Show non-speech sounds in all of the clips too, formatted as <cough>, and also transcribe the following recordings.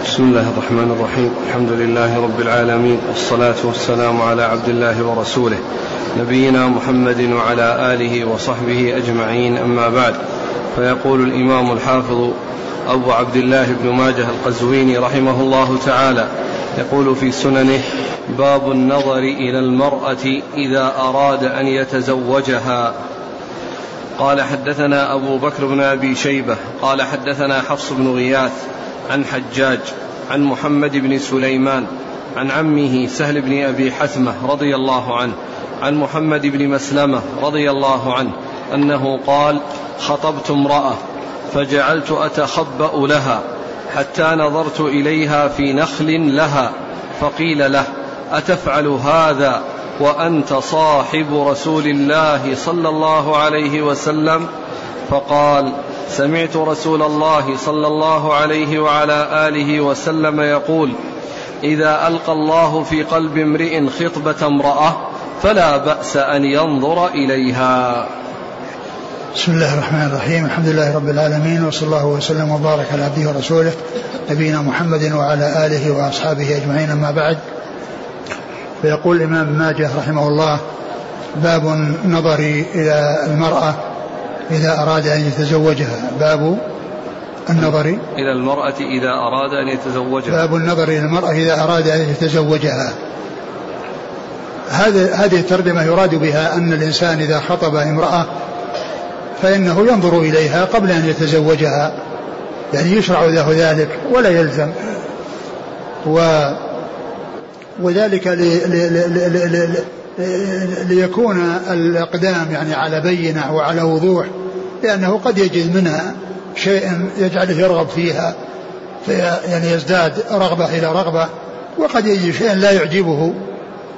بسم الله الرحمن الرحيم. الحمد لله رب العالمين. والصلاة والسلام على عبد الله ورسوله. نبينا محمد وعلى آله وصحبه أجمعين. أما بعد فيقول الإمام الحافظ أبو عبد الله بن ماجه القزويني رحمه الله تعالى يقول في سننه باب النظر إلى المرأة إذا أراد أن يتزوجها. قال حدثنا أبو بكر بن أبي شيبة. قال حدثنا حفص بن غياث. عن حجاج عن محمد بن سليمان عن عمه سهل بن أبي حثمة رضي الله عنه عن محمد بن مسلمة رضي الله عنه أنه قال خطبت امرأة فجعلت أتخبأ لها حتى نظرت إليها في نخل لها فقيل له أتفعل هذا وأنت صاحب رسول الله صلى الله عليه وسلم؟ فقال سمعت رسول الله صلى الله عليه وعلى آله وسلم يقول إذا ألقى الله في قلب امرئ خطبة امرأة فلا بأس أن ينظر إليها. بسم الله الرحمن الرحيم. الحمد لله رب العالمين وصلى الله وسلم وبارك على عبده ورسوله نبينا محمد وعلى آله وأصحابه أجمعين. أما بعد فيقول الإمام ماجه رحمه الله باب النظر إلى المرأة إذا أراد أن يتزوجها. باب النظر. إلى المرأة إذا أراد أن يتزوجها. باب النظر إلى المرأة إذا أراد أن يتزوجها. هذه هذه الترجمة يراد بها أن الإنسان إذا خطب امرأة فإنه ينظر إليها قبل أن يتزوجها. يعني يشرع له ذلك ولا يلزم. و وذلك ليكون الإقدام يعني على بينة وعلى وضوح لأنه قد يجد منها شيء يجعله يرغب فيها في يعني يزداد رغبة إلى رغبة وقد يجد شيئا لا يعجبه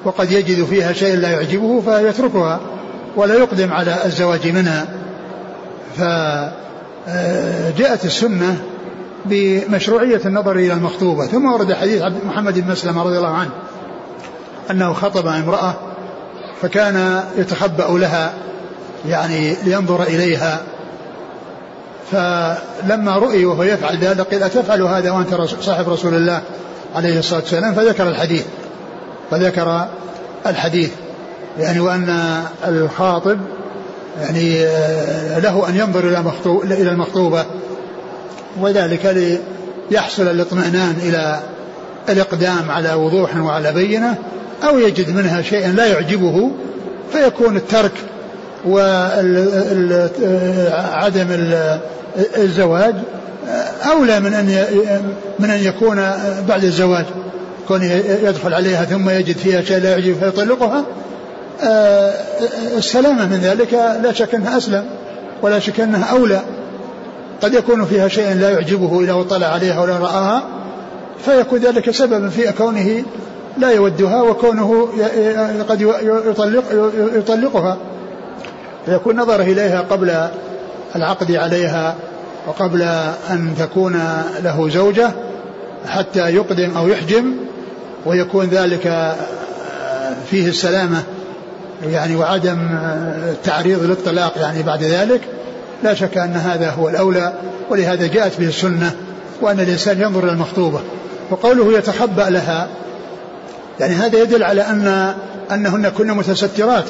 وقد يجد فيها شيء لا يعجبه فيتركها ولا يقدم على الزواج منها. فجاءت السنة بمشروعية النظر إلى المخطوبة ثم ورد حديث محمد بن مسلمة رضي الله عنه أنه خطب امرأة فكان يتخبأ لها يعني لينظر إليها فلما رؤي وهو يفعل ذلك قيل أتفعل هذا وأنت صاحب رسول الله عليه الصلاة والسلام؟ فذكر الحديث. فذكر الحديث. يعني وأن الخاطب يعني له أن ينظر إلى إلى المخطوبة. وذلك ليحصل الاطمئنان إلى الإقدام على وضوح وعلى بينة أو يجد منها شيئا لا يعجبه فيكون الترك وعدم الزواج أولى من أن من أن يكون بعد الزواج. كون يدخل عليها ثم يجد فيها شيء لا يعجبه فيطلقها السلامة من ذلك لا شك أنها أسلم ولا شك أنها أولى. قد يكون فيها شيء لا يعجبه إذا اطلع عليها ولا رآها فيكون ذلك سببا في كونه لا يودها وكونه قد يطلق يطلقها. فيكون نظره إليها قبل العقد عليها وقبل أن تكون له زوجة حتى يقدم أو يحجم ويكون ذلك فيه السلامة يعني وعدم تعريض للطلاق يعني بعد ذلك. لا شك أن هذا هو الأولى ولهذا جاءت به السنة وأن الإنسان ينظر إلى المخطوبة. وقوله يتخبأ لها يعني هذا يدل على أن أنهن كن متسترات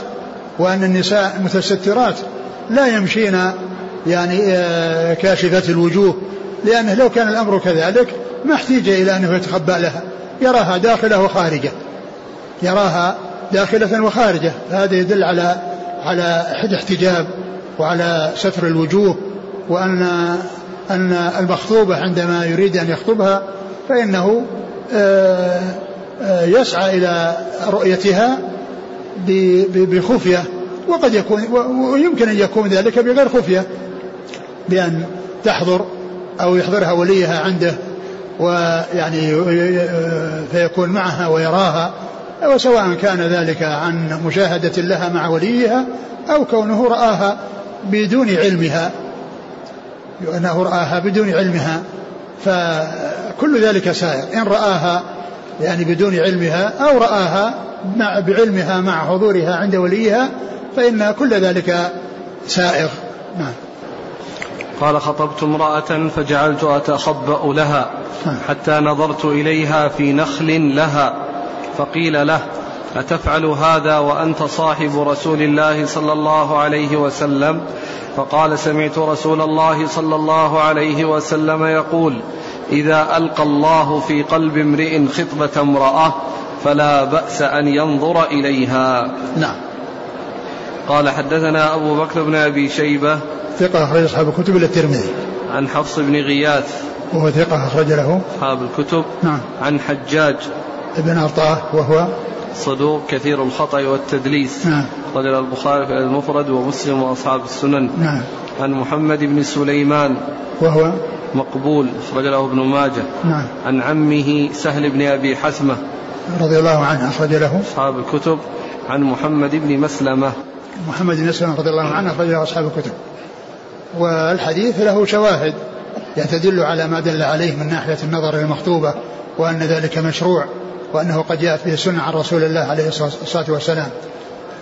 وأن النساء متسترات. لا يمشين يعني آه، كاشفة الوجوه. لأنه لو كان الأمر كذلك ما احتيج إلى أنه يتخبأ لها. يراها داخلة وخارجة. يراها داخلة وخارجة. هذا يدل على على احتجاب وعلى ستر الوجوه وأن أن المخطوبة عندما يريد أن يخطبها فإنه آه آه، يسعى إلى رؤيتها بخفية. وقد يكون ويمكن أن يكون ذلك بغير خفية. بأن تحضر أو يحضرها وليها عنده ويعني فيكون معها ويراها وسواء كان ذلك عن مشاهدة لها مع وليها أو كونه رآها بدون علمها أنه رآها بدون علمها. فكل ذلك سائر. إن رآها يعني بدون علمها أو رآها مع بعلمها مع حضورها عند وليها فإن كل ذلك سائغ نعم. قال خطبت امرأة فجعلت أتخبأ لها حتى نظرت إليها في نخل لها فقيل له أتفعل هذا وأنت صاحب رسول الله صلى الله عليه وسلم؟ فقال سمعت رسول الله صلى الله عليه وسلم يقول إذا ألقى الله في قلب امرئ خطبة امرأة فلا بأس أن ينظر إليها. نعم. قال حدثنا أبو بكر بن أبي شيبة ثقة أخرج أصحاب الكتب إلى الترمذي. عن حفص بن غياث وهو ثقة أخرج له. أصحاب الكتب. نعم. عن حجاج ابن أرطاه وهو صدوق كثير الخطأ والتدليس. نعم. رجل البخاري في المفرد ومسلم وأصحاب السنن. نعم. عن محمد بن سليمان وهو مقبول. أخرج له ابن ماجه. نعم. عن عمه سهل بن أبي حثمة رضي الله عنه أخرج له. أصحاب الكتب. عن محمد بن مسلمة. محمد بن مسلمة رضي الله عنه أخرج له أصحاب الكتب. والحديث له شواهد تدل على ما دل عليه من ناحية النظر المخطوبة وأن ذلك مشروع وأنه قد جاءت به السنة عن رسول الله عليه الصلاة والسلام.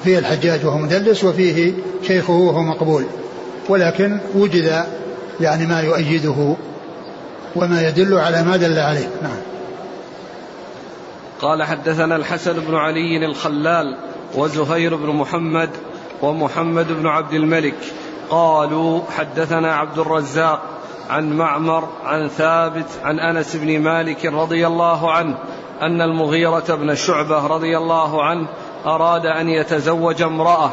فيه الحجاج وهو مدلس وفيه شيخه وهو مقبول. ولكن وجد يعني ما يؤيده وما يدل على ما دل عليه. نعم. قال حدثنا الحسن بن علي الخلال وزهير بن محمد ومحمد بن عبد الملك. قالوا حدثنا عبد الرزاق عن معمر عن ثابت عن أنس بن مالك رضي الله عنه أن المغيرة بن شعبة رضي الله عنه أراد أن يتزوج امرأة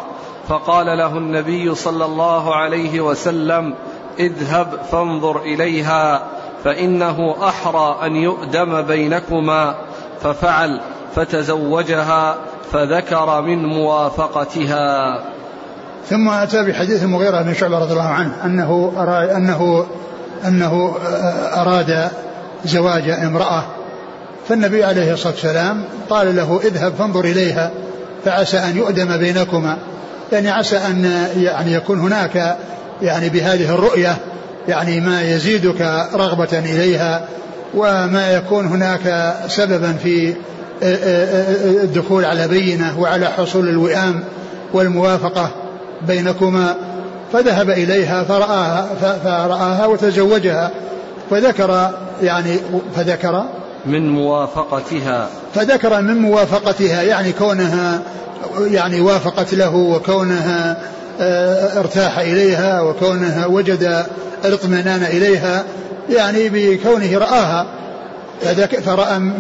فقال له النبي صلى الله عليه وسلم اذهب فانظر إليها فإنه أحرى أن يؤدم بينكما ففعل فتزوجها فذكر من موافقتها. ثم أتى بحديث المغيره بن شعبة رضي الله عنه أنه اراد أنه أنه أراد زواج امرأة فالنبي عليه الصلاة والسلام قال له اذهب فانظر إليها فعسى أن يؤدم بينكما. يعني عسى أن يعني يكون هناك يعني بهذه الرؤية يعني ما يزيدك رغبة إليها وما يكون هناك سببا في الدخول على بينة وعلى حصول الوئام والموافقة. بينكما فذهب إليها فرآها فرآها وتزوجها فذكر يعني فذكر من موافقتها. فذكر من موافقتها يعني كونها يعني وافقت له وكونها ارتاح إليها وكونها وجد الاطمئنان إليها يعني بكونه رآها. فرأى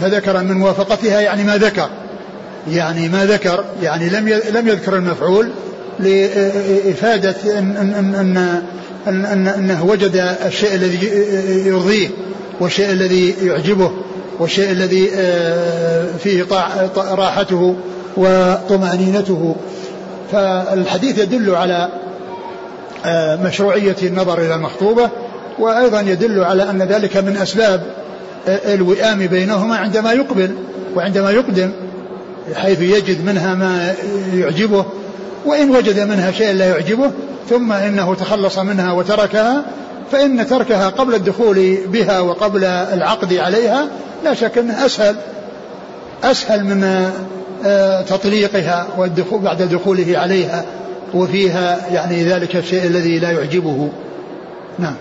فذكر من موافقتها يعني ما ذكر يعني ما ذكر يعني لم لم يذكر المفعول لإفادة أن أن أن أن أن أنه وجد الشيء الذي يرضيه والشيء الذي يعجبه والشيء الذي فيه راحته وطمأنينته. فالحديث يدل على مشروعية النظر إلى المخطوبة وأيضا يدل على أن ذلك من أسباب الوئام بينهما عندما يقبل وعندما يقدم حيث يجد منها ما يعجبه وإن وجد منها شيء لا يعجبه ثم إنه تخلص منها وتركها فإن تركها قبل الدخول بها وقبل العقد عليها لا شك أنه أسهل أسهل من تطليقها والدخول بعد دخوله عليها وفيها يعني ذلك الشيء الذي لا يعجبه. نعم.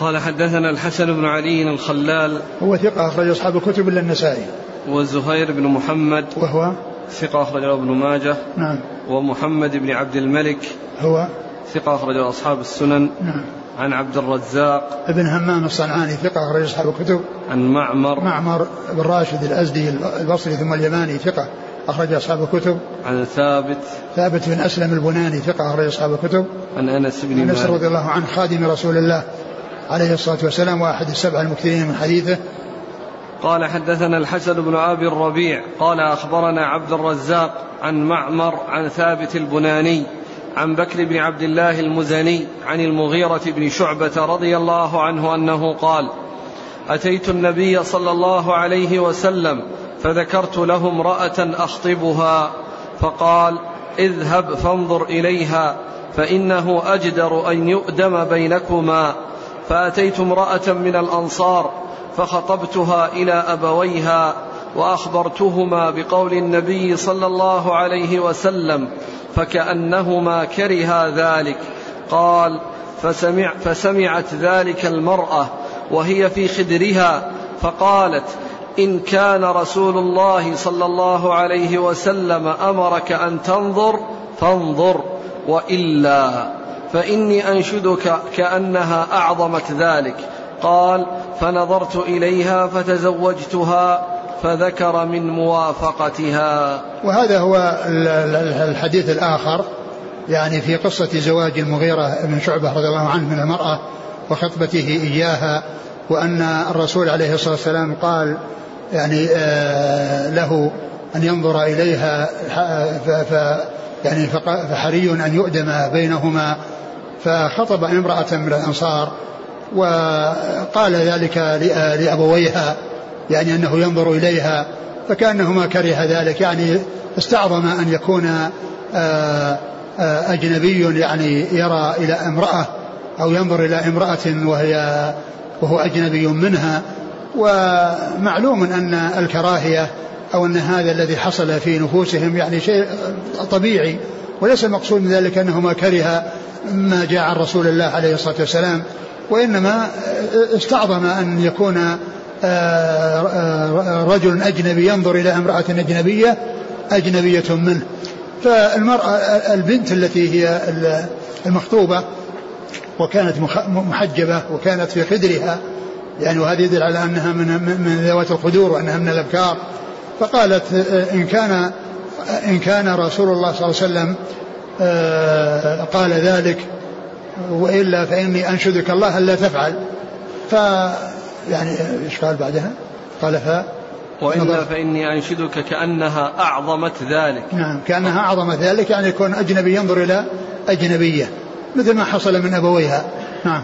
قال حدثنا الحسن بن علي الخلال هو ثقة أخرج أصحاب الكتب إلا النسائي. وزهير بن محمد وهو ثقة أخرجه ابن ماجه نعم. ومحمد بن عبد الملك هو؟ ثقة أخرجه أصحاب السنن نعم. عن عبد الرزاق ابن همام الصنعاني ثقة أخرج أصحاب الكتب. عن معمر معمر بن راشد الأزدي البصري ثم اليماني ثقة أخرج أصحاب الكتب. عن ثابت ثابت بن أسلم البناني ثقة أخرج أصحاب الكتب. عن أنس بن أنس رضي الله عنه خادم رسول الله عليه الصلاة والسلام وأحد السبع المكثرين من حديثه. قال حدثنا الحسن بن أبي الربيع قال أخبرنا عبد الرزاق عن معمر عن ثابت البناني عن بكر بن عبد الله المزني عن المغيرة بن شعبة رضي الله عنه أنه قال أتيت النبي صلى الله عليه وسلم فذكرت له امرأة أخطبها فقال اذهب فانظر إليها فإنه أجدر أن يؤدم بينكما. فأتيت امرأة من الأنصار فخطبتها إلى أبويها وأخبرتهما بقول النبي صلى الله عليه وسلم فكأنهما كرها ذلك. قال فسمع فسمعت ذلك المرأة وهي في خدرها فقالت إن كان رسول الله صلى الله عليه وسلم أمرك أن تنظر فانظر وإلا فإني أنشدك كأنها أعظمت ذلك. قال فنظرت إليها فتزوجتها فذكر من موافقتها. وهذا هو الحديث الآخر يعني في قصة زواج المغيرة بن شعبة رضي الله عنه من المرأة وخطبته إياها وأن الرسول عليه الصلاة والسلام قال يعني آه له أن ينظر إليها ف يعني فحري أن يؤدم بينهما. فخطب امرأة من الأنصار وقال ذلك لأبويها يعني أنه ينظر إليها فكأنهما كره ذلك يعني استعظم أن يكون آه، آه، أجنبي يعني يرى إلى امرأة أو ينظر إلى امرأة وهي وهو أجنبي منها. ومعلوم أن الكراهية أو أن هذا الذي حصل في نفوسهم يعني شيء طبيعي وليس المقصود من ذلك أنه ما كره ما جاء عن رسول الله عليه الصلاة والسلام. وإنما استعظم أن يكون آه، آه، رجل أجنبي ينظر إلى امرأة أجنبية أجنبية منه. فالمرأة البنت التي هي المخطوبة وكانت محجبة وكانت في خدرها يعني وهذا يدل على أنها من من ذوات القدور وأنها من الأبكار. فقالت إن كان إن كان رسول الله صلى الله عليه وسلم آه، قال ذلك وإلا فإني أنشدك الله ألا تفعل. ف يعني إيش قال بعدها؟ قال ف وإلا فإني أنشدك كأنها أعظمت ذلك. نعم كأنها أعظمت ذلك يعني يكون أجنبي ينظر إلى أجنبية مثل ما حصل من أبويها. نعم.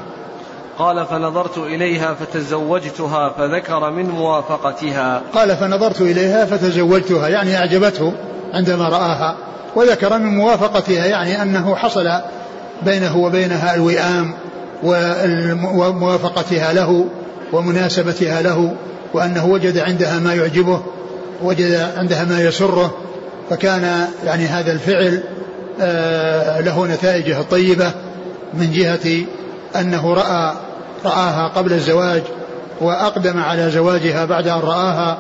قال فنظرت إليها فتزوجتها فذكر من موافقتها. قال فنظرت إليها فتزوجتها يعني أعجبته عندما رآها وذكر من موافقتها يعني أنه حصل بينه وبينها الوئام وموافقتها له ومناسبتها له وأنه وجد عندها ما يعجبه وجد عندها ما يسره فكان يعني هذا الفعل آه، له نتائجه الطيبة من جهة أنه رأى رآها قبل الزواج وأقدم على زواجها بعد أن رآها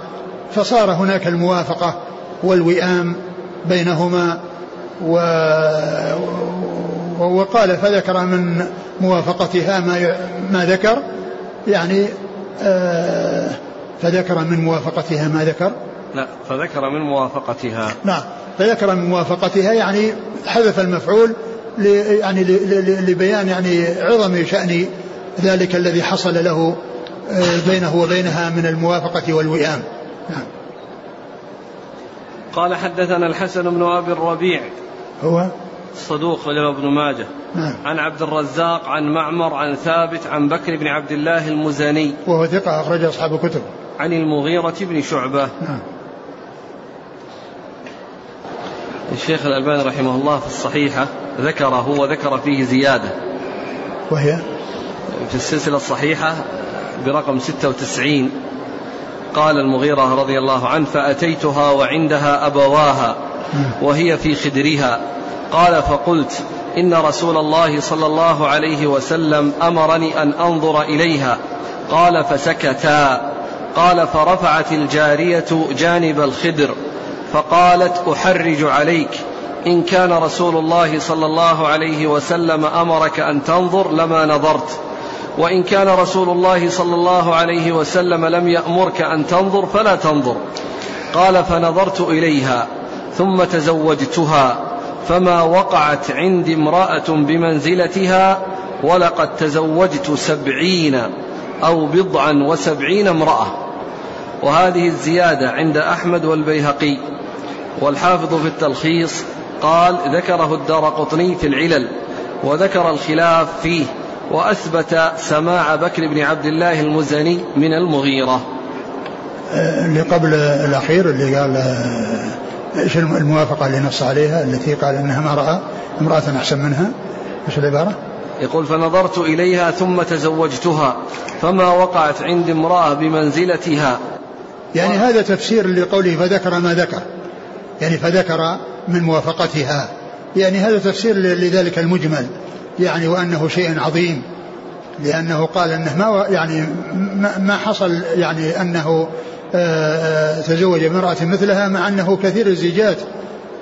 فصار هناك الموافقة والوئام بينهما و وقال فذكر من موافقتها ما ما ذكر يعني آه، فذكر من موافقتها ما ذكر. لا فذكر من موافقتها. نعم فذكر من موافقتها يعني حذف المفعول يعني لبيان يعني عظم شأن ذلك الذي حصل له آه، بينه وبينها من الموافقة والوئام. نعم. قال حدثنا الحسن بن أبي الربيع. هو؟ صدوق وله ابن ماجه. نعم. عن عبد الرزاق عن معمر عن ثابت عن بكر بن عبد الله المزني. وهو ثقة أخرج أصحاب الكتب. عن المغيرة بن شعبة. نعم. الشيخ الألباني رحمه الله في الصحيحة ذكره وذكر فيه زيادة. وهي؟ في السلسلة الصحيحة برقم 96 قال المغيرة رضي الله عنه فأتيتها وعندها أبواها نعم. وهي في خدرها. قال فقلت إن رسول الله صلى الله عليه وسلم أمرني أن أنظر إليها. قال فسكتا. قال فرفعت الجارية جانب الخدر فقالت أحرج عليك. إن كان رسول الله صلى الله عليه وسلم أمرك أن تنظر لما نظرت. وإن كان رسول الله صلى الله عليه وسلم لم يأمرك أن تنظر فلا تنظر. قال فنظرت إليها ثم تزوجتها. فما وقعت عندي امرأة بمنزلتها ولقد تزوجت سبعين أو بضعا وسبعين امرأة. وهذه الزيادة عند أحمد والبيهقي. والحافظ في التلخيص قال ذكره الدار قطني في العلل وذكر الخلاف فيه وأثبت سماع بكر بن عبد الله المزني من المغيرة. اللي قبل الأخير اللي قال إيش الموافقة اللي نص عليها التي قال إنها ما رأى امرأة أحسن منها؟ إيش العبارة؟ يقول فنظرت إليها ثم تزوجتها فما وقعت عندي امرأة بمنزلتها. يعني و... هذا تفسير لقوله فذكر ما ذكر يعني فذكر من موافقتها يعني هذا تفسير لذلك المجمل يعني وأنه شيء عظيم لأنه قال أنه ما يعني ما حصل يعني أنه آه، آه، تزوج امرأة مثلها مع أنه كثير الزيجات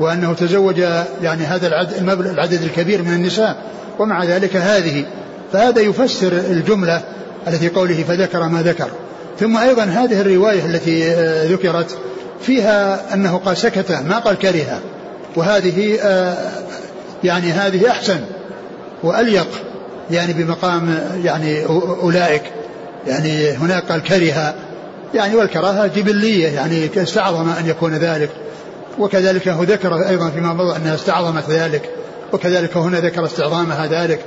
وأنه تزوج يعني هذا العدد, العدد الكبير من النساء ومع ذلك هذه. فهذا يفسر الجملة التي قوله فذكر ما ذكر. ثم أيضا هذه الرواية التي آه، ذكرت فيها أنه قال سكت ما قال كره وهذه يعني هذه أحسن وأليق يعني بمقام يعني أولئك. يعني هناك قال كره يعني والكراهة جبلية يعني استعظم أن يكون ذلك. وكذلك هو ذكر أيضا فيما مضى أنها استعظمت ذلك وكذلك هنا ذكر استعظامها ذلك.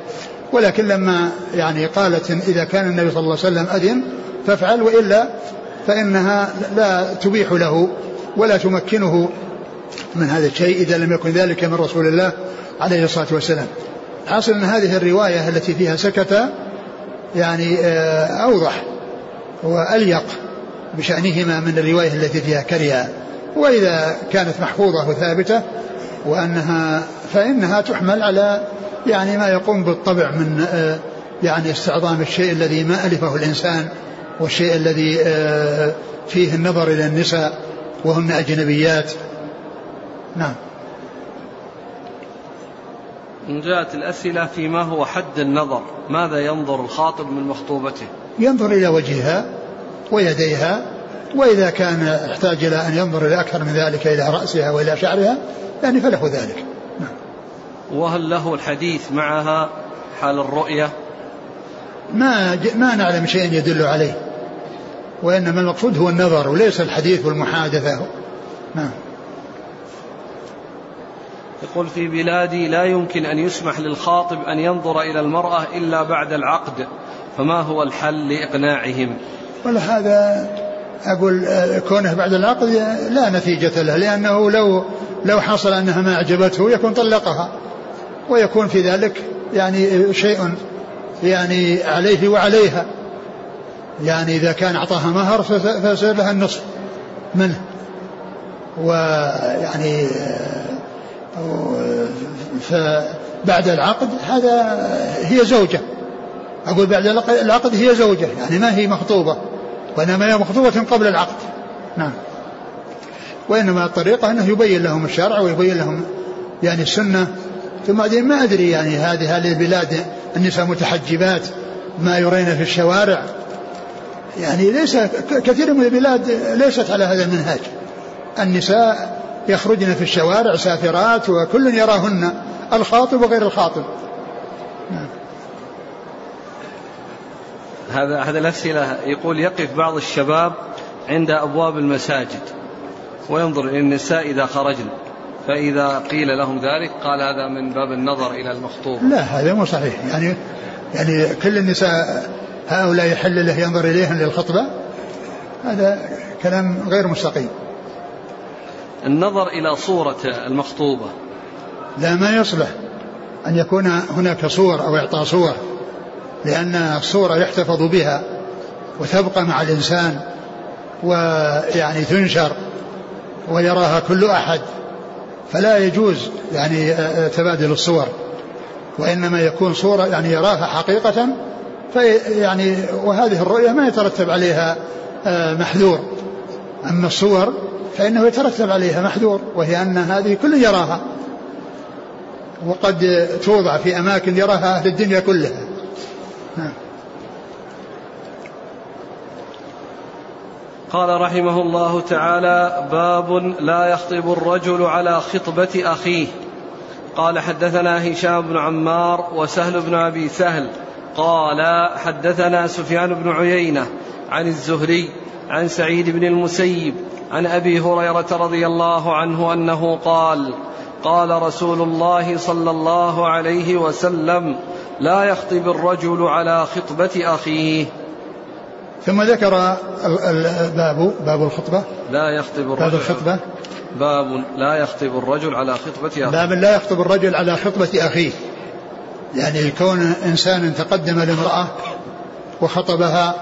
ولكن لما يعني قالت إذا كان النبي صلى الله عليه وسلم أذن فافعل وإلا فإنها لا تبيح له ولا تمكنه من هذا الشيء إذا لم يكن ذلك من رسول الله عليه الصلاة والسلام. حاصل أن هذه الرواية التي فيها سكت يعني آه، أوضح وأليق. بشأنهما من الرواية التي فيها كرها. وإذا كانت محفوظة وثابتة وأنها فإنها تحمل على يعني ما يقوم بالطبع من آه، يعني استعظام الشيء الذي ما ألفه الإنسان والشيء الذي آه، فيه النظر إلى النساء وهن أجنبيات. نعم. إن جاءت الأسئلة فيما هو حد النظر ماذا ينظر الخاطب من مخطوبته؟ ينظر إلى وجهها. ويديها وإذا كان احتاج إلى أن ينظر إلى أكثر من ذلك إلى رأسها وإلى شعرها يعني فله ذلك. نعم. وهل له الحديث معها حال الرؤية؟ ما ما نعلم شيء يدل عليه وإنما المقصود هو النظر وليس الحديث والمحادثة. نعم. يقول في بلادي لا يمكن أن يسمح للخاطب أن ينظر إلى المرأة إلا بعد العقد فما هو الحل لإقناعهم؟ ولا هذا أقول آه، كونه بعد العقد لا نتيجة له لأنه لو لو حصل أنها ما أعجبته يكون طلقها ويكون في ذلك يعني شيء يعني عليه وعليها. يعني إذا كان أعطاها مهر فسير لها النصف منه. ويعني آه، فبعد العقد هذا هي زوجة. أقول بعد العقد هي زوجة يعني ما هي مخطوبة. وإنما هي مخطوبة قبل العقد. نعم. وإنما الطريقة أنه يبين لهم الشرع ويبين لهم يعني السنة. ثم بعدين ما أدري يعني هذه هذه البلاد النساء متحجبات ما يرين في الشوارع. يعني ليس كثير من البلاد ليست على هذا المنهاج. النساء يخرجن في الشوارع سافرات وكل يراهن الخاطب وغير الخاطب. نعم. هذا هذا الأسئلة يقول يقف بعض الشباب عند أبواب المساجد وينظر إلى النساء إذا خرجن فإذا قيل لهم ذلك قال هذا من باب النظر إلى المخطوب لا هذا مو صحيح. يعني يعني كل النساء هؤلاء يحل له ينظر إليهن للخطبة؟ هذا كلام غير مستقيم. النظر إلى صورة المخطوبة. لا ما يصلح أن يكون هناك صور أو إعطاء صور. لأن الصورة يحتفظ بها وتبقى مع الإنسان ويعني تنشر ويراها كل أحد فلا يجوز يعني تبادل الصور وإنما يكون صورة يعني يراها حقيقة في يعني وهذه الرؤية ما يترتب عليها آه، محذور. أما الصور فإنه يترتب عليها محذور وهي أن هذه كل يراها وقد توضع في أماكن يراها أهل الدنيا كلها. نعم. قال رحمه الله تعالى باب لا يخطب الرجل على خطبة أخيه قال حدثنا هشام بن عمار وسهل بن أبي سهل قال حدثنا سفيان بن عيينة عن الزهري عن سعيد بن المسيب عن أبي هريرة رضي الله عنه أنه قال قال رسول الله صلى الله عليه وسلم لا يخطب الرجل على خطبة أخيه. ثم ذكر الباب باب الخطبة. لا يخطب الرجل. باب الخطبة. باب لا يخطب الرجل على خطبة أخيه. باب لا يخطب الرجل على خطبة أخيه. يعني كون إنسان تقدم لامرأة وخطبها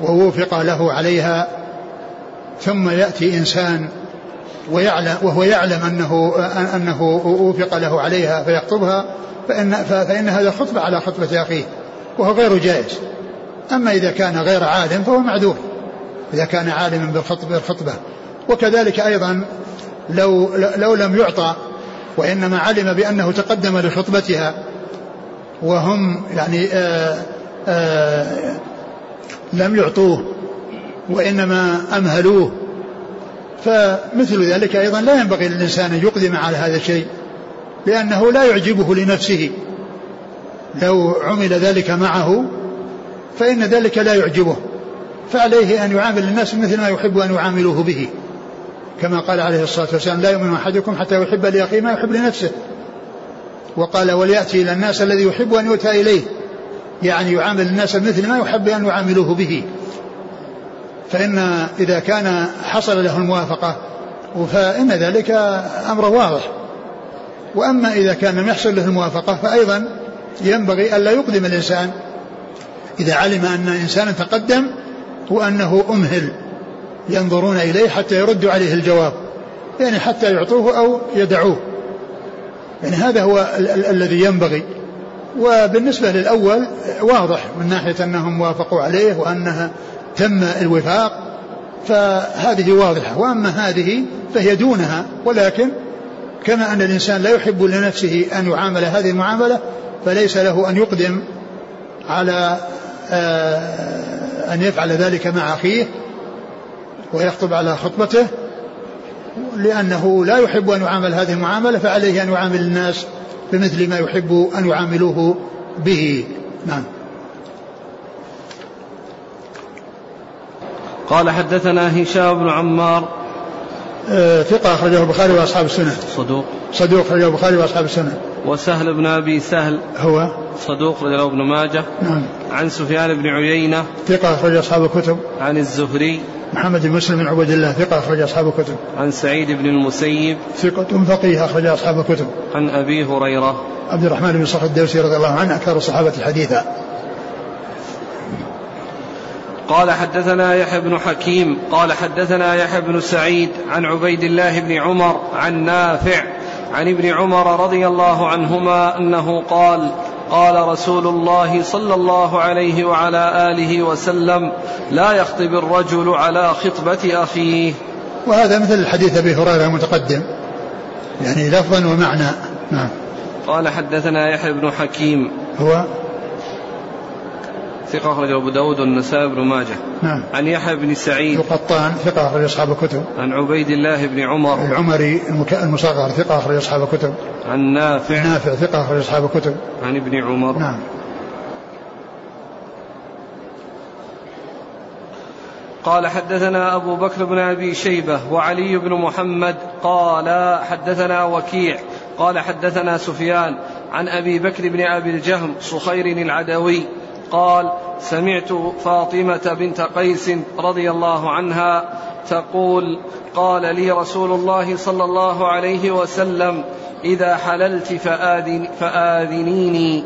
ووفق له عليها ثم يأتي إنسان ويعلم وهو يعلم أنه أنه أوفق له عليها فيخطبها فإن, فإن هذا خطبة على خطبة أخيه وهو غير جائز. أما إذا كان غير عالم فهو معذور إذا كان عالما بالخطبة, بالخطبة. وكذلك أيضا لو لو لم يعطى وإنما علم بأنه تقدم لخطبتها وهم يعني آآ آآ لم يعطوه وإنما أمهلوه فمثل ذلك أيضا لا ينبغي للإنسان أن يقدم على هذا الشيء لأنه لا يعجبه لنفسه. لو عمل ذلك معه فإن ذلك لا يعجبه. فعليه أن يعامل الناس مثل ما يحب أن يعاملوه به. كما قال عليه الصلاة والسلام لا يؤمن أحدكم حتى يحب لأخيه ما يحب لنفسه. وقال وليأتي إلى الناس الذي يحب أن يؤتى إليه. يعني يعامل الناس مثل ما يحب أن يعاملوه به. فإن إذا كان حصل له الموافقة فإن ذلك أمر واضح. وأما إذا كان لم يحصل له الموافقة فأيضا ينبغي ألا يقدم الإنسان. إذا علم أن إنسانا تقدم وأنه أمهل ينظرون إليه حتى يردوا عليه الجواب يعني حتى يعطوه أو يدعوه. يعني هذا هو ال- ال- الذي ينبغي. وبالنسبة للأول واضح من ناحية أنهم وافقوا عليه وأنها تم الوفاق فهذه واضحة. وأما هذه فهي دونها. ولكن كما أن الإنسان لا يحب لنفسه أن يعامل هذه المعاملة فليس له أن يقدم على آه، أن يفعل ذلك مع أخيه ويخطب على خطبته لأنه لا يحب أن يعامل هذه المعاملة فعليه أن يعامل الناس بمثل ما يحب أن يعاملوه به. نعم. قال حدثنا هشام بن عمار. آه، ثقة أخرجه البخاري وأصحاب السنة. صدوق. صدوق أخرجه البخاري وأصحاب السنة. وسهل بن أبي سهل. هو؟ صدوق رجل ابن ماجه. نعم. عن سفيان بن عيينة. ثقة أخرج أصحاب الكتب. عن الزهري. محمد بن مسلم بن عبد الله. ثقة أخرج أصحاب الكتب. عن سعيد بن المسيب. ثقة فقيه أخرج أصحاب الكتب. عن أبي هريرة. عبد الرحمن بن صخر الدوسي رضي الله عنه أكثر الصحابة الحديثا قال حدثنا يحيى بن حكيم قال حدثنا يحيى بن سعيد عن عبيد الله بن عمر عن نافع عن ابن عمر رضي الله عنهما أنه قال قال رسول الله صلى الله عليه وعلى آله وسلم لا يخطب الرجل على خطبة أخيه. وهذا مثل الحديث أبي هريرة المتقدم. يعني لفظا ومعنى. نعم. قال حدثنا يحيى بن حكيم. هو؟ ثقة أخرجه أبو داود والنسائي بن ماجه. نعم. عن يحيى بن سعيد. القطان ثقة أخرج أصحاب الكتب. عن عبيد الله بن عمر. العمري المصغر ثقة أخرج أصحاب الكتب. عن نافع. نافع ثقة أخرج أصحاب الكتب. عن ابن عمر. نعم. قال حدثنا أبو بكر بن أبي شيبة وعلي بن محمد. قال حدثنا وكيع. قال حدثنا سفيان. عن أبي بكر بن أبي الجهم صخير العدوي. قال سمعت فاطمة بنت قيس رضي الله عنها تقول قال لي رسول الله صلى الله عليه وسلم إذا حللت فآذن فآذنيني.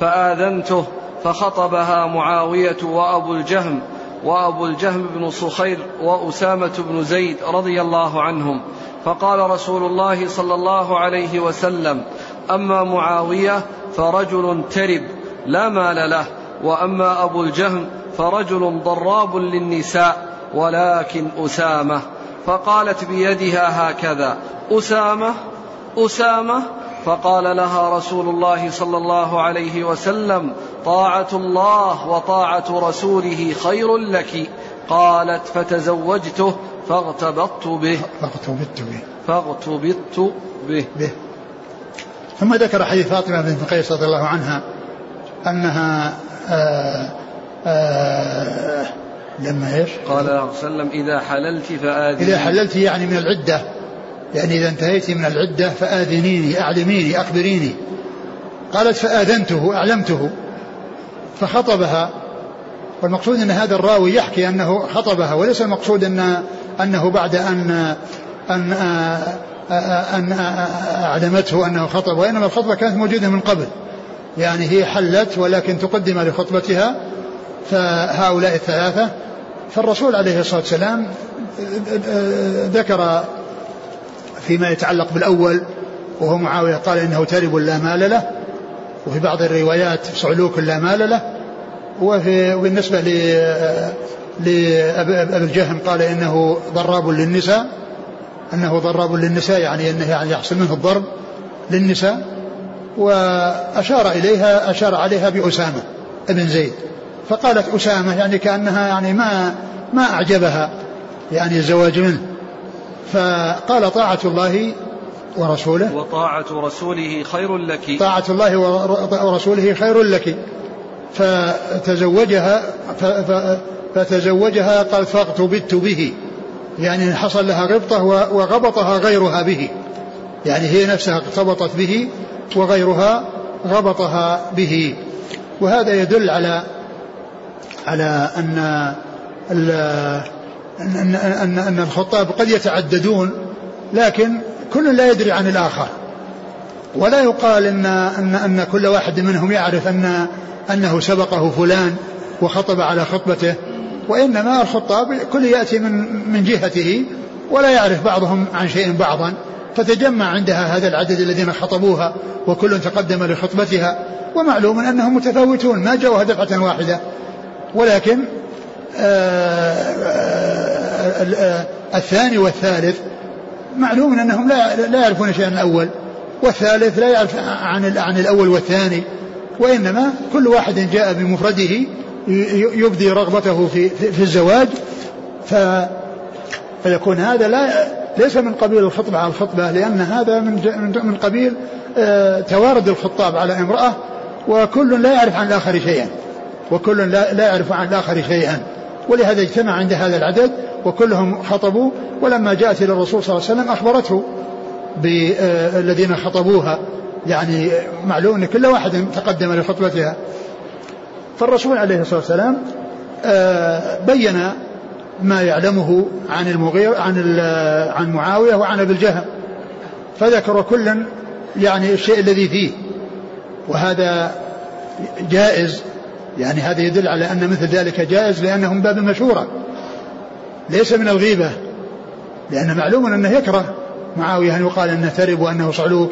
فآذنته فخطبها معاوية وأبو الجهم وأبو الجهم بن صخير وأسامة بن زيد رضي الله عنهم. فقال رسول الله صلى الله عليه وسلم أما معاوية فرجل ترب لا مال له وأما أبو الجهم فرجل ضراب للنساء ولكن أسامة. فقالت بيدها هكذا أسامة أسامة. فقال لها رسول الله صلى الله عليه وسلم طاعة الله وطاعة رسوله خير لك. قالت فتزوجته فاغتبطت به. فاغتبت به. فاغتبطت به. به. ثم ذكر حديث فاطمة بنت قيس رضي الله عنها أنها آآ آآ لما إيش؟ قال صلى الله عليه وسلم إذا حللت فآذني. إذا حللت يعني من العدة. يعني إذا انتهيت من العدة فآذنيني أعلميني أخبريني. قالت فآذنته أعلمته. فخطبها. والمقصود أن هذا الراوي يحكي أنه خطبها وليس المقصود أن أنه بعد أن أن أن أعلمته أنه خطب وإنما الخطبة كانت موجودة من قبل. يعني هي حلت ولكن تقدم لخطبتها فهؤلاء الثلاثة فالرسول عليه الصلاة والسلام ذكر فيما يتعلق بالأول وهو معاوية قال إنه ترب لا مال له وفي بعض الروايات صعلوك لا مال له وفي وبالنسبة لأبي الجهم قال إنه ضراب للنساء أنه ضراب للنساء يعني أنه يعني يحصل منه الضرب للنساء وأشار إليها أشار عليها بأسامة ابن زيد. فقالت أسامة يعني كأنها يعني ما ما أعجبها يعني الزواج منه. فقال طاعة الله ورسوله. وطاعة رسوله خير لك. طاعة الله ورسوله خير لك. فتزوجها فتزوجها قال فاغتبت به. يعني حصل لها غبطة وغبطها غيرها به. يعني هي نفسها ارتبطت به وغيرها غبطها به. وهذا يدل على على أن أن, أن, أن الخطاب قد يتعددون لكن كل لا يدري عن الآخر. ولا يقال أن, أن, أن كل واحد منهم يعرف أن أنه سبقه فلان وخطب على خطبته وإنما الخطاب كل يأتي من, من جهته ولا يعرف بعضهم عن شيء بعضا. فتجمع عندها هذا العدد الذين خطبوها وكل تقدم لخطبتها ومعلوم أنهم متفاوتون ما جاءوا دفعة واحدة. ولكن آآ آآ الثاني والثالث معلوم أنهم لا لا يعرفون شيئا الأول. والثالث لا يعرف عن عن الأول والثاني. وإنما كل واحد جاء بمفرده يبدي رغبته في في الزواج. ف فيكون هذا لا ليس من قبيل الخطبة على الخطبة لأن هذا من من قبيل توارد الخطاب على امرأة وكل لا يعرف عن الآخر شيئا وكل لا, لا يعرف عن الآخر شيئا. ولهذا اجتمع عند هذا العدد وكلهم خطبوا ولما جاءت إلى الرسول صلى الله عليه وسلم أخبرته بالذين خطبوها يعني معلوم أن كل واحد تقدم لخطبتها. فالرسول عليه الصلاة والسلام بين ما يعلمه عن المغير عن عن معاوية وعن أبي الجهم. فذكر كلا يعني الشيء الذي فيه. وهذا جائز. يعني هذا يدل على أن مثل ذلك جائز لأنه من باب المشورة ليس من الغيبة. لأن معلوم أنه يكره معاوية أن يقال أنه ثرب وأنه صعلوك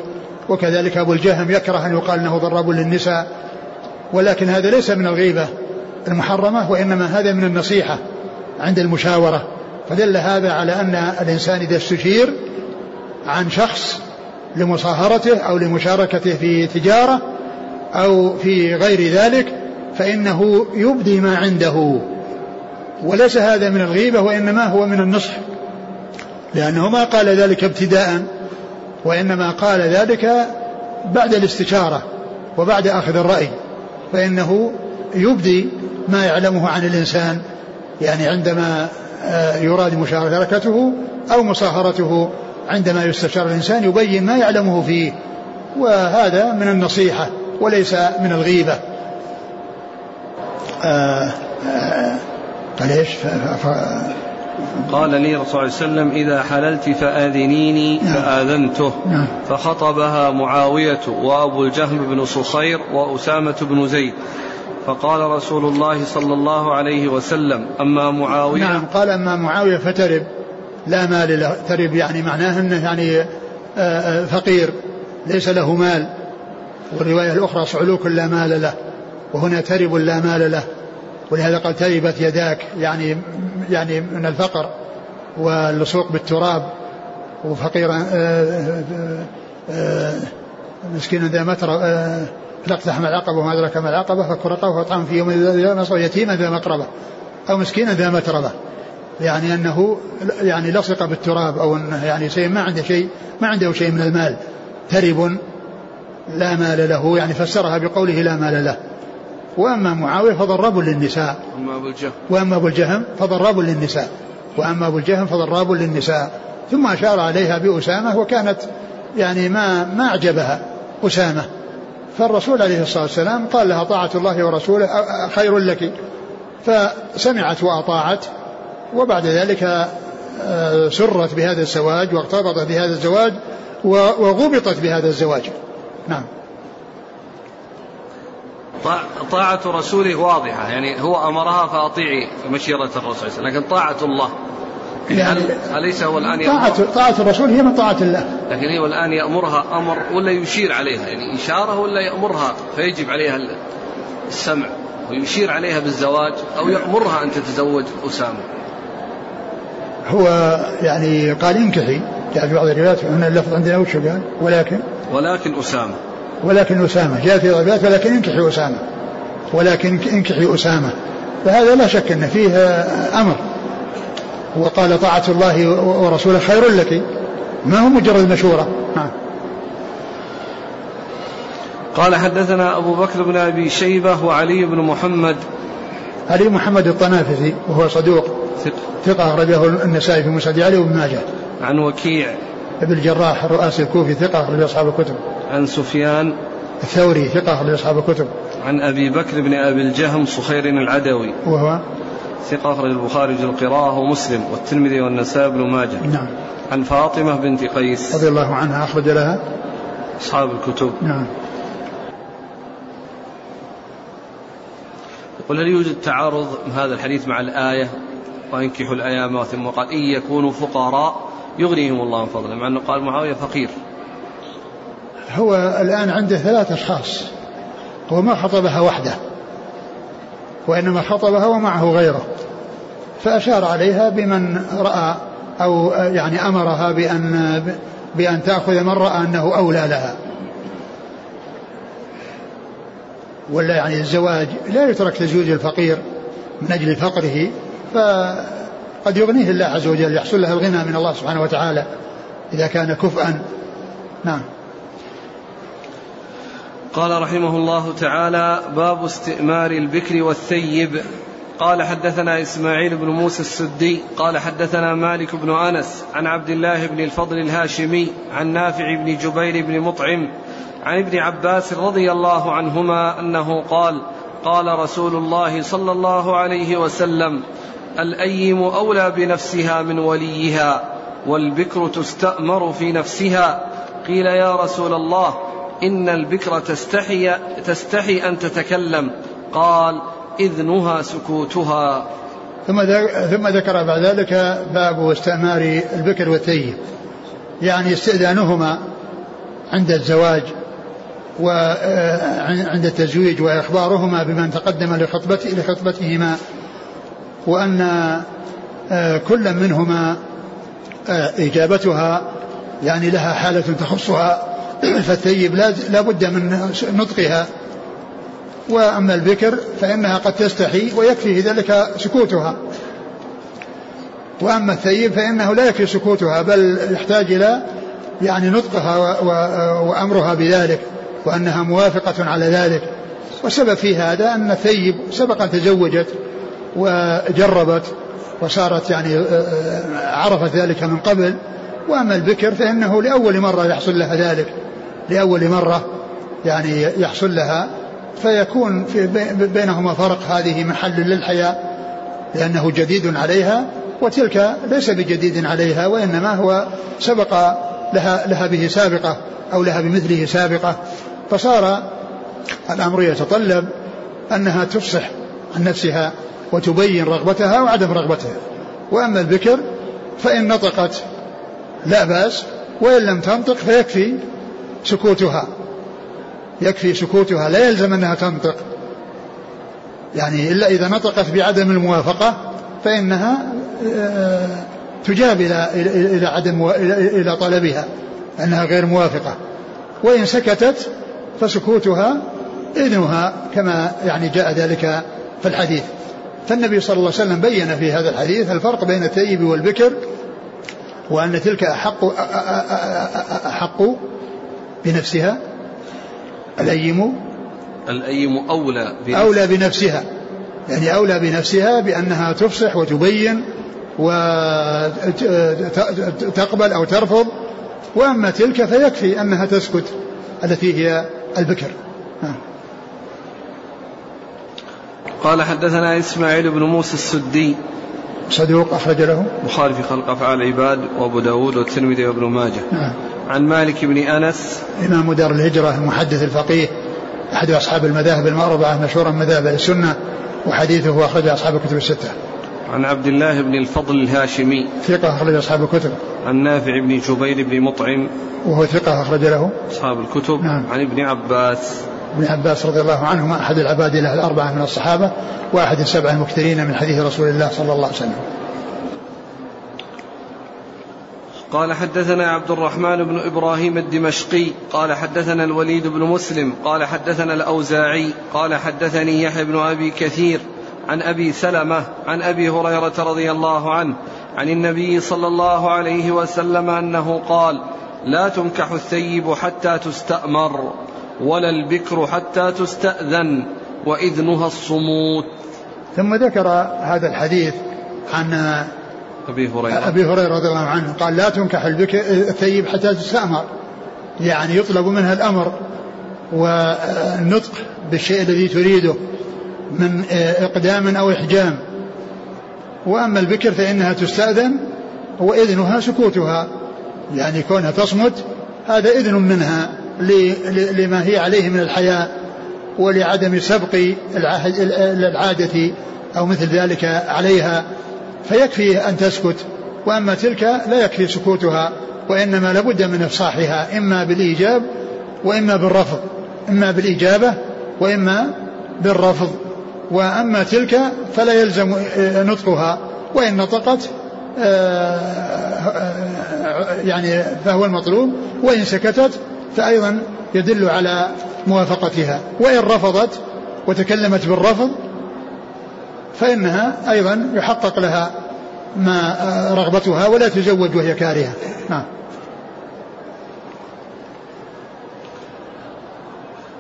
وكذلك أبو الجهم يكره أن يقال أنه ضراب للنساء. ولكن هذا ليس من الغيبة المحرمة وإنما هذا من النصيحة. عند المشاورة فدل هذا على أن الإنسان إذا استشير عن شخص لمصاهرته أو لمشاركته في تجارة أو في غير ذلك فإنه يبدي ما عنده. وليس هذا من الغيبة وإنما هو من النصح. لأنه ما قال ذلك ابتداء وإنما قال ذلك بعد الاستشارة وبعد أخذ الرأي فإنه يبدي ما يعلمه عن الإنسان. يعني عندما آه، يراد مشاركته أو مصاهرته عندما يستشار الإنسان يبين ما يعلمه فيه وهذا من النصيحة وليس من الغيبة آه قال إيش قال لي رسول الله صلى الله عليه وسلم إذا حللت فآذنيني نعم. فآذنته نعم. فخطبها معاوية وأبو الجهم بن صخير وأسامة بن زيد فقال رسول الله صلى الله عليه وسلم أما معاوية نعم قال أما معاوية فترب. لا مال له. ترب يعني معناه أنه يعني آه، آه، فقير. ليس له مال. والرواية الأخرى صعلوك لا مال له. وهنا ترب لا مال له. ولهذا قال تربت يداك. يعني يعني من الفقر واللصوق بالتراب. وفقيرا آه، مسكينا ذا متربة اقتحم العقبة وما أدرك ما العقبة فك رقبة وطعم في يوم ذا يتيما ذا مقربة أو مسكينا ذا متربة. يعني أنه يعني لصق بالتراب أو أنه يعني شيء ما عنده شيء ما عنده شيء من المال. ترب لا مال له يعني فسرها بقوله لا مال له. وأما معاوية فضراب للنساء. وأما أبو الجهم. وأما أبو الجهم فضراب للنساء. وأما أبو الجهم فضراب للنساء. ثم أشار عليها بأسامة وكانت يعني ما ما أعجبها أسامة. فالرسول عليه الصلاة والسلام قال لها طاعة الله ورسوله خير لك. فسمعت وأطاعت وبعد ذلك آه، سرت بهذا الزواج وارتبطت بهذا الزواج وغبطت بهذا الزواج. نعم. طاعة رسوله واضحة يعني هو أمرها فأطيعي مشيرة الرسول لكن طاعة الله. يعني أليس هو الآن طاعة, طاعة الرسول هي من طاعة الله. لكن هو الآن يأمرها أمر ولا يشير عليها؟ يعني إشارة ولا يأمرها فيجب عليها السمع ويشير عليها بالزواج أو يأمرها أن تتزوج أسامة. هو يعني قال انكحي جاء في بعض الروايات هنا اللفظ عندنا وش قال؟ ولكن ولكن أسامة. ولكن أسامة. جاء في الروايات ولكن انكحي أسامة. ولكن انكحي أسامة. فهذا لا شك أن فيه أمر. وقال طاعة الله ورسوله خير لك. ما هو مجرد مشورة؟ نعم قال حدثنا أبو بكر بن أبي شيبة وعلي بن محمد. علي محمد الطنافسي وهو صدوق ثقة ثقة أخرجه النسائي في مسند علي وابن ماجه. عن وكيع. ابن الجراح الرؤاسي الكوفي ثقة أخرج أصحاب الكتب. عن سفيان. الثوري ثقة أخرج أصحاب الكتب. عن أبي بكر بن أبي الجهم صخير العدوي. وهو ثقة أخرج البخاري القراءة ومسلم والترمذي والنسائي بن ماجه. نعم. عن فاطمة بنت قيس. رضي الله عنها أخرج لها. أصحاب الكتب. نعم. يقول هل يوجد تعارض هذا الحديث مع الآية وانكحوا الأيام ثم قال إن يكونوا فقراء يغنيهم الله من فضله مع أنه قال معاوية فقير. هو الآن عنده ثلاث أشخاص هو ما خطبها وحده. وإنما خطبها ومعه غيره. فأشار عليها بمن رأى أو يعني أمرها بأن بأن تأخذ من رأى أنه أولى لها. ولا يعني الزواج لا يترك تزويج الفقير من أجل فقره فقد يغنيه الله عز وجل يحصل له الغنى من الله سبحانه وتعالى إذا كان كفءا نعم. قال رحمه الله تعالى باب استئمار البكر والثيب. قال حدثنا إسماعيل بن موسى السدي قال حدثنا مالك بن أنس عن عبد الله بن الفضل الهاشمي عن نافع بن جبير بن مطعم عن ابن عباس رضي الله عنهما أنه قال قال رسول الله صلى الله عليه وسلم الأيم أولى بنفسها من وليها والبكر تستأمر في نفسها. قيل يا رسول الله إن البكر تستحي تستحي أن تتكلم. قال إذنها سكوتها. ثم ثم ذكر بعد ذلك باب استعمار البكر والثيب يعني استئذانهما عند الزواج وعند التزويج وإخبارهما بمن تقدم لخطبته لخطبتهما وأن آه، كل منهما آه، إجابتها يعني لها حالة تخصها <coughs> فالثيب لا بد من نطقها. وأما البكر فإنها قد تستحي ويكفي في ذلك سكوتها. وأما الثيب فإنه لا يكفي سكوتها بل يحتاج إلى يعني نطقها وأمرها بذلك وأنها موافقة على ذلك. والسبب في هذا أن الثيب سبق أن تزوجت وجربت وصارت يعني عرفت ذلك من قبل. وأما البكر فإنه لأول مرة يحصل لها ذلك. لأول مرة يعني يحصل لها. فيكون في بينهما فرق هذه محل للحياة لأنه جديد عليها وتلك ليس بجديد عليها وإنما هو سبق لها, لها به سابقة أو لها بمثله سابقة. فصار الأمر يتطلب أنها تفصح عن نفسها وتبين رغبتها وعدم رغبتها. وأما البكر فإن نطقت لا بأس وإن لم تنطق فيكفي سكوتها. يكفي سكوتها لا يلزم أنها تنطق. يعني إلا إذا نطقت بعدم الموافقة فإنها آه، تجاب إلى إلى عدم إلى طلبها أنها غير موافقة. وإن سكتت فسكوتها إذنها كما يعني جاء ذلك في الحديث. فالنبي صلى الله عليه وسلم بين في هذا الحديث الفرق بين الثيب والبكر وأن تلك أحق أحق بنفسها الأيم. الأيم أولى بنفسها. أولى بنفسها. يعني أولى بنفسها بأنها تفصح وتبين وتقبل أو ترفض. وأما تلك فيكفي أنها تسكت التي هي البكر. قال حدثنا إسماعيل بن موسى السدي صدوق أخرج له؟ البخاري في خلق أفعال العباد وأبو داود والترمذي وابن ماجه. نعم. عن مالك بن أنس. إمام دار الهجرة المحدث الفقيه أحد أصحاب المذاهب الأربعة مشهورا مذاهب السنة وحديثه أخرج أصحاب الكتب الستة. عن عبد الله بن الفضل الهاشمي. ثقة أخرج أصحاب الكتب. عن نافع بن جبير بن مطعم. وهو ثقة أخرج له؟ أصحاب الكتب. نعم. عن ابن عباس. ابن عباس رضي الله عنهما أحد العباد له الأربعة من الصحابة وأحد السبعة المكثرين من حديث رسول الله صلى الله عليه وسلم. قال حدثنا عبد الرحمن بن إبراهيم الدمشقي قال حدثنا الوليد بن مسلم قال حدثنا الأوزاعي قال حدثني يحيى بن أبي كثير عن أبي سلمة عن أبي هريرة رضي الله عنه عن النبي صلى الله عليه وسلم أنه قال لا تنكح الثيب حتى تستأمر. ولا البكر حتى تستأذن وإذنها الصموت. ثم ذكر هذا الحديث عن أبي هريرة. أبي هريرة رضي الله عنه قال لا تنكح البكر الثيب حتى تستأمر. يعني يطلب منها الأمر والنطق بالشيء الذي تريده من إقدام أو إحجام. وأما البكر فإنها تستأذن وإذنها سكوتها. يعني كونها تصمت هذا إذن منها. لما هي عليه من الحياء ولعدم سبق العادة أو مثل ذلك عليها فيكفي أن تسكت. وأما تلك لا يكفي سكوتها وإنما لابد من إفصاحها إما بالإيجاب وإما بالرفض إما بالإجابة وإما بالرفض. وأما تلك فلا يلزم نطقها. وإن نطقت يعني فهو المطلوب. وإن سكتت فأيضا يدل على موافقتها. وإن رفضت وتكلمت بالرفض فإنها أيضا يحقق لها ما رغبتها ولا تزوج وهي كارهة. نعم.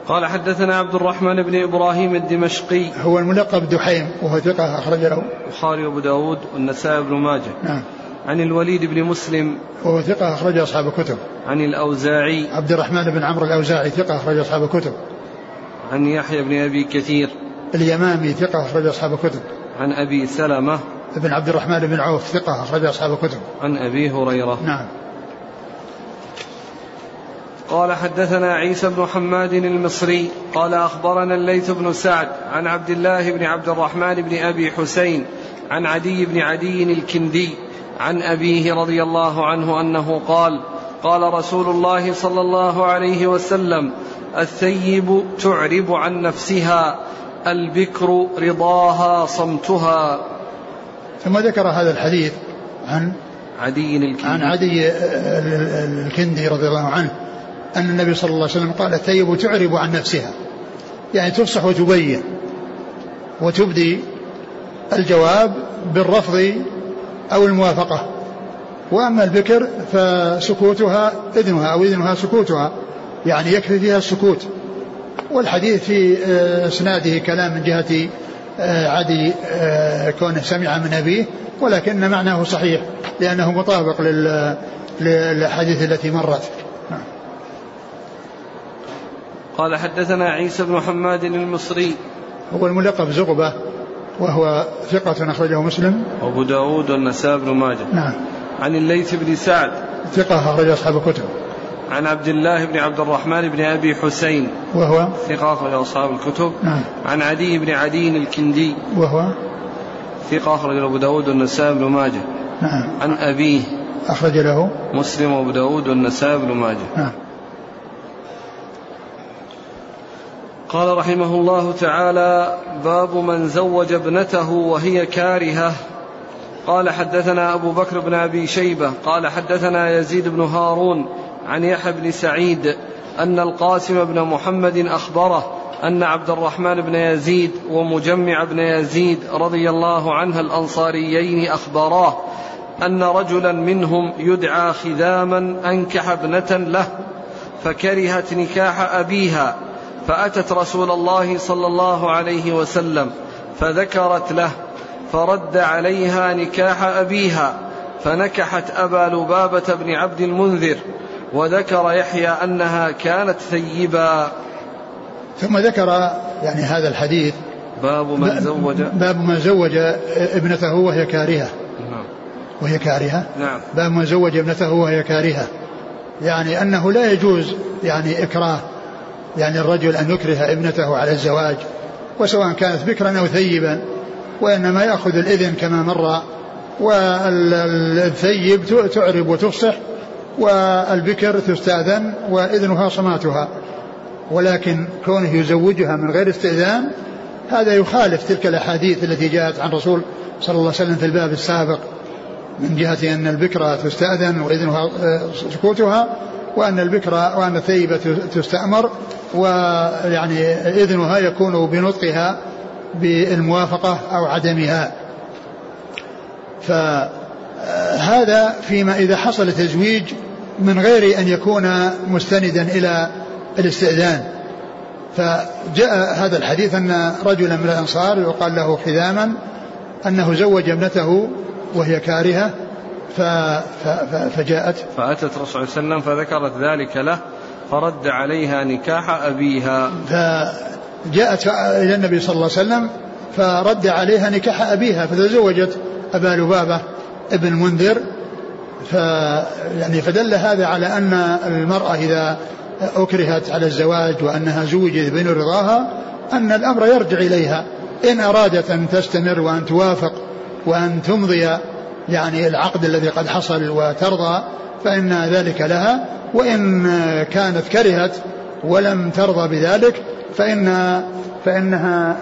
قال حدثنا عبد الرحمن بن إبراهيم الدمشقي. هو الملقب دحيم وهو ثقة أخرج له. البخاري وأبو داود والنسائي بن ماجه. نعم. عن الوليد بن مسلم. وهو ثقة أخرج أصحاب الكتب. عن الأوزاعي. عبد الرحمن بن عمرو الأوزاعي ثقة أخرج أصحاب الكتب. عن يحيى بن أبي كثير. اليمامي ثقة أخرج أصحاب الكتب. عن أبي سلمة. بن عبد الرحمن بن عوف ثقة أخرج أصحاب الكتب. عن أبي هريرة. نعم. قال حدثنا عيسى بن حماد المصري. قال أخبرنا الليث بن سعد عن عبد الله بن عبد الرحمن بن أبي حسين عن عدي بن عدي الكندي عن أبيه رضي الله عنه أنه قال قال رسول الله صلى الله عليه وسلم الثيب تعرب عن نفسها البكر رضاها صمتها. ثم ذكر هذا الحديث عن عدي الكندي. عن عدي الكندي رضي الله عنه أن النبي صلى الله عليه وسلم قال الثيب تعرب عن نفسها. يعني تفصح وتبين وتبدي الجواب بالرفض أو الموافقة. وأما البكر فسكوتها إذنها أو إذنها سكوتها يعني يكفي فيها السكوت. والحديث في إسناده كلام من جهة عدي كونه سمع من أبيه ولكن معناه صحيح لأنه مطابق للاحاديث التي مرت. قال حدثنا عيسى بن حماد المصري. هو الملقب زغبة وهو ثقة أخرجه مسلم. وأبو داود والنسائي بن ماجه. نعم. عن الليث بن سعد. ثقة أخرج أصحاب الكتب. عن عبد الله بن عبد الرحمن بن أبي حسين. وهو؟ ثقة أخرج أصحاب الكتب. نعم. عن عدي بن عدي الكندي. وهو؟ ثقة أخرج أبو داود والنسائي بن ماجه. نعم. عن أبيه. أخرج له؟ مسلم وأبو داود والنسائي بن ماجه. نعم. قال رحمه الله تعالى باب من زوج ابنته وهي كارهة. قال حدثنا أبو بكر بن أبي شيبة قال حدثنا يزيد بن هارون عن يحيى بن سعيد أن القاسم بن محمد أخبره أن عبد الرحمن بن يزيد ومجمع بن يزيد رضي الله عنه الأنصاريين أخبراه أن رجلا منهم يدعى خذاما أنكح ابنة له فكرهت نكاح أبيها فأتت رسول الله صلى الله عليه وسلم فذكرت له فرد عليها نكاح أبيها فنكحت أبا لبابة بن عبد المنذر وذكر يحيى أنها كانت ثيبا. ثم ذكر يعني هذا الحديث باب من زوج باب من زوج ابنته وهي كارهة. نعم. وهي كارهة؟ نعم. باب من زوج ابنته وهي كارهة. يعني أنه لا يجوز يعني إكراه يعني الرجل أن يكره ابنته على الزواج وسواء كانت بكرا أو ثيبا. وإنما يأخذ الإذن كما مر والثيب تعرب وتفصح والبكر تستأذن وإذنها صماتها. ولكن كونه يزوجها من غير استئذان هذا يخالف تلك الأحاديث التي جاءت عن رسول صلى الله عليه وسلم في الباب السابق من جهة أن البكرة تستأذن وإذنها سكوتها وأن البكرة وأن الثيبة تستأمر ويعني إذنها يكون بنطقها بالموافقة أو عدمها. فهذا فيما إذا حصل تزويج من غير أن يكون مستندا إلى الاستئذان. فجاء هذا الحديث أن رجلا من الأنصار يقال له خذاما أنه زوج ابنته وهي كارهة فجاءت. فأتت رسول الله صلى الله عليه وسلم فذكرت ذلك له فرد عليها نكاح أبيها. فجاءت إلى النبي صلى الله عليه وسلم فرد عليها نكاح أبيها فتزوجت أبا لبابة ابن المنذر. ف يعني فدل هذا على أن المرأة إذا أكرهت على الزواج وأنها زوجت بين رضاها أن الأمر يرجع إليها. إن أرادت أن تستمر وأن توافق وأن تمضي يعني العقد الذي قد حصل وترضى فإن ذلك لها. وإن كانت كرهت ولم ترضى بذلك فإن فإنها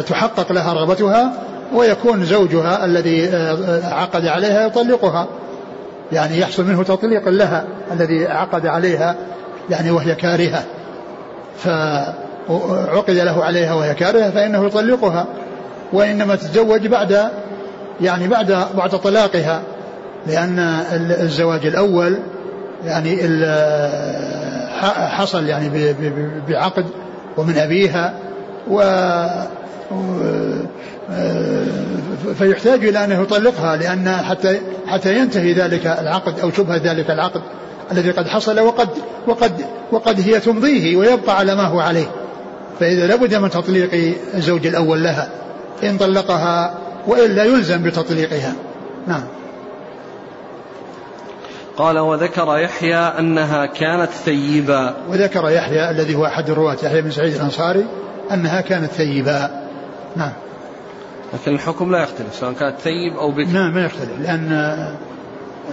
تحقق لها رغبتها ويكون زوجها الذي عقد عليها يطلقها. يعني يحصل منه تطليق لها الذي عقد عليها يعني وهي كارهة. فعقد له عليها وهي كارهة فإنه يطلقها. وإنما تتزوج بعد يعني بعد بعد طلاقها. لأن الزواج الأول يعني حصل يعني بعقد ومن أبيها و فيحتاج إلى أنه يطلقها لأن حتى حتى ينتهي ذلك العقد أو شبهة ذلك العقد الذي قد حصل وقد وقد وقد هي تمضيه ويبقى على ما هو عليه. فإذا لابد من تطليق الزوج الأول لها إن طلقها وإلا يلزم بتطليقها. نعم. قال وذكر يحيى أنها كانت ثيبا وذكر يحيى الذي هو أحد الرواة يحيى بن سعيد الأنصاري أنها كانت ثيبا نعم. لكن الحكم لا يختلف سواء كانت ثيب أو بكر. نعم ما يختلف لأن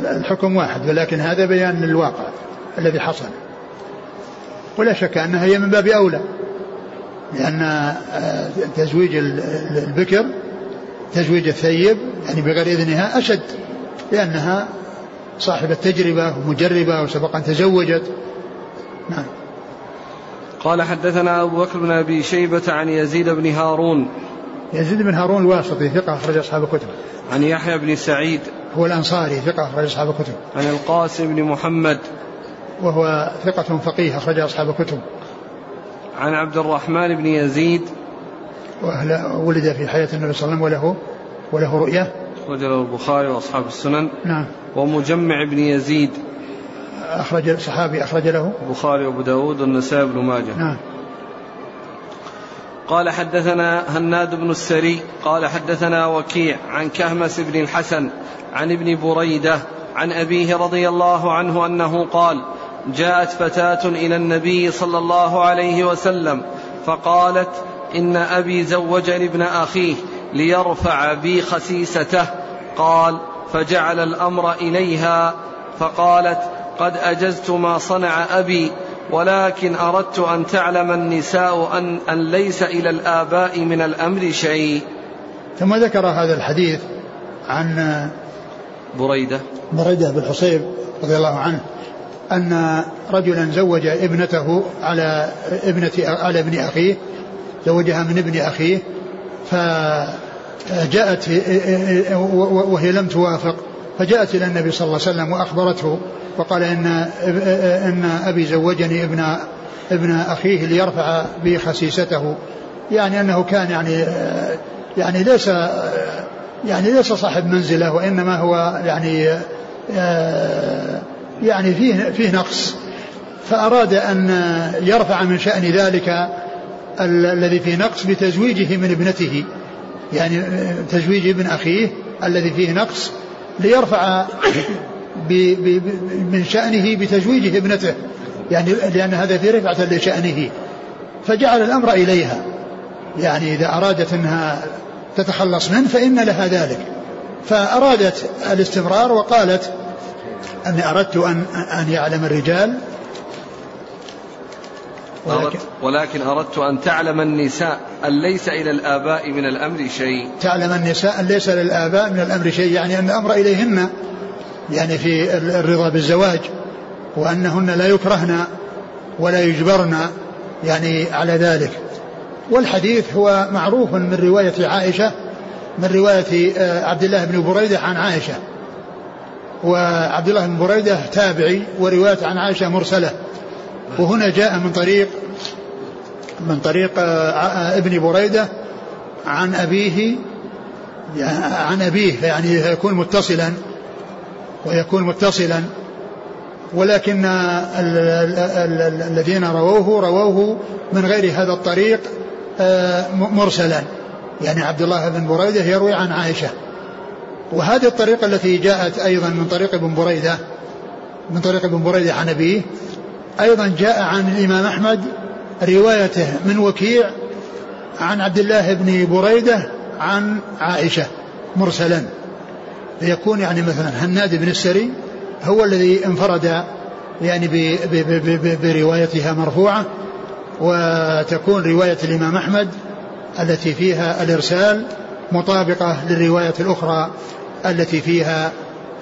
الحكم واحد ولكن هذا بيان للواقع الذي حصل. ولا شك أنها هي من باب أولى لأن آه، تزويج البكر تزويج الثيب يعني بغير إذنها أشد لأنها صاحبة تجربة ومجربة وسبق أن تزوجت. نعم. قال حدثنا أبو بكر بن أبي شيبة عن يزيد بن هارون. يزيد بن هارون الواسطي ثقة أخرج أصحاب الكتب. عن يحيى بن سعيد. هو الأنصاري ثقة أخرج أصحاب الكتب. عن القاسم بن محمد. وهو ثقة فقيه أخرج أصحاب الكتب. عن عبد الرحمن بن يزيد. ولد في حياة النبي صلى الله عليه وسلم وله وله رؤية؟ أخرج له البخاري وأصحاب السنن. نعم. ومجمع بن يزيد. أخرج صحابي أخرج له؟ البخاري وأبو داود والنسائي بن ماجه. نعم. قال حدثنا هناد بن السري. قال حدثنا وكيع عن كهمس بن الحسن عن ابن بريدة عن أبيه رضي الله عنه أنه قال جاءت فتاة إلى النبي صلى الله عليه وسلم فقالت إن أبي زوجني ابن أخيه. ليرفع بي خسيسته. قال فجعل الأمر إليها فقالت قد أجزت ما صنع أبي ولكن أردت أن تعلم النساء أن, أن ليس إلى الآباء من الأمر شيء. ثم ذكر هذا الحديث عن بريدة. بريدة بن حصيب رضي الله عنه أن رجلا زوج ابنته على ابنة على ابن أخيه زوجها من ابن أخيه فجاءت وهي لم توافق فجاءت إلى النبي صلى الله عليه وسلم وأخبرته وقال إن إن أبي زوجني ابن ابن أخيه ليرفع بي خسيسته. يعني أنه كان يعني يعني ليس يعني ليس صاحب منزلة وإنما هو يعني يعني فيه فيه نقص. فأراد أن يرفع من شأن ذلك الذي فيه نقص بتزويجه من ابنته. يعني تزويج ابن أخيه الذي فيه نقص ليرفع من شأنه بتزويجه ابنته. يعني لأن هذا في رفعة لشأنه. فجعل الأمر إليها. يعني إذا أرادت أنها تتخلص منه فإن لها ذلك. فأرادت الاستمرار وقالت أني أردت أن أن يعلم الرجال ولكن, ولكن أردت أن تعلم النساء أن ليس إلى الآباء من الأمر شيء. تعلم النساء أن ليس للآباء من الأمر شيء يعني أن الأمر إليهن يعني في الرضا بالزواج وأنهن لا يكرهن ولا يجبرن يعني على ذلك. والحديث هو معروف من رواية عائشة من رواية آه، عبد الله بن بريدة عن عائشة. وعبد الله بن بريدة تابعي ورواية عن عائشة مرسلة. وهنا جاء من طريق من طريق آه، ابن بريدة عن أبيه عن أبيه يعني يكون متصلا ويكون متصلا. ولكن الذين رووه رووه من غير هذا الطريق آه، مرسلا. يعني عبد الله بن بريدة يروي عن عائشة. وهذه الطريقة التي جاءت أيضا من طريق ابن بريدة من طريق ابن بريدة عن أبيه أيضا جاء عن الإمام أحمد روايته من وكيع عن عبد الله بن بريدة عن عائشة مرسلا. فيكون يعني مثلا هناد بن السري هو الذي انفرد يعني بروايتها مرفوعة وتكون رواية الإمام أحمد التي فيها الإرسال مطابقة للرواية الأخرى التي فيها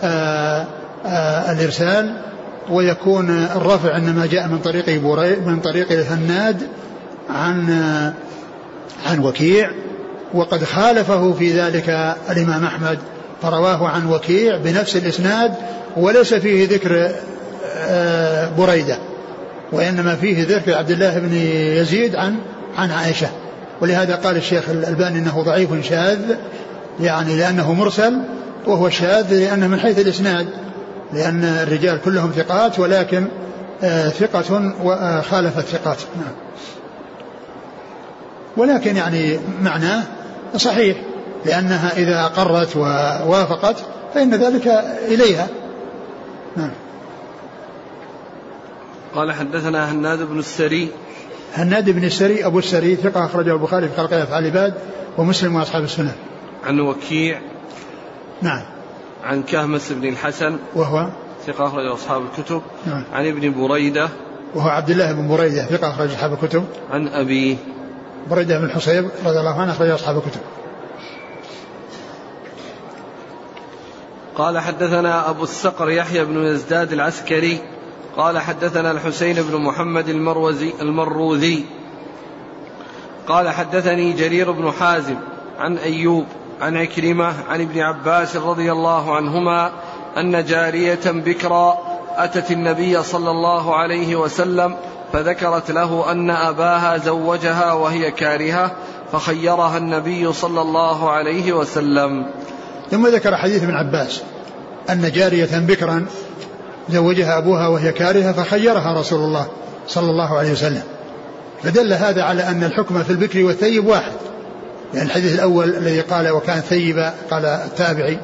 آآ آآ الإرسال. ويكون الرفع إنما جاء من طريق من طريق الهناد عن عن وكيع وقد خالفه في ذلك الإمام أحمد فرواه عن وكيع بنفس الإسناد وليس فيه ذكر بريدة وإنما فيه ذكر عبد الله بن يزيد عن عن عائشة. ولهذا قال الشيخ الألباني أنه ضعيف شاذ يعني لأنه مرسل وهو شاذ لأنه من حيث الإسناد. لأن الرجال كلهم ثقات ولكن آه، ثقة وخالف الثقات نعم. ولكن يعني معناه صحيح لأنها إذا أقرت ووافقت فإن ذلك إليها. نعم. قال حدثنا هناد بن السري. هناد بن السري أبو السري ثقة أخرجه البخاري في خلق أفعال العباد ومسلم وأصحاب السنة. عن وكيع. نعم. عن كهمس بن الحسن. وهو ثقة أخرج أصحاب الكتب. نعم. عن ابن بريدة. وهو عبد الله بن بريدة ثقة أخرج أصحاب الكتب. عن أبيه بريدة بن الحصيب رضي الله عنه أخرج أصحاب الكتب. قال حدثنا أبو الصقر يحيى بن يزداد العسكري. قال حدثنا الحسين بن محمد المروزي المروذي. قال حدثني جرير بن حازم عن أيوب عن عكرمة عن ابن عباس رضي الله عنهما أن جارية بكرا أتت النبي صلى الله عليه وسلم فذكرت له أن أباها زوجها وهي كارهة فخيرها النبي صلى الله عليه وسلم. ثم ذكر حديث ابن عباس أن جارية بكرا زوجها أبوها وهي كارهة فخيرها رسول الله صلى الله عليه وسلم. فدل هذا على أن الحكم في البكر والثيب واحد. يعني الحديث الأول الذي قال وكان ثيبا قال التابعي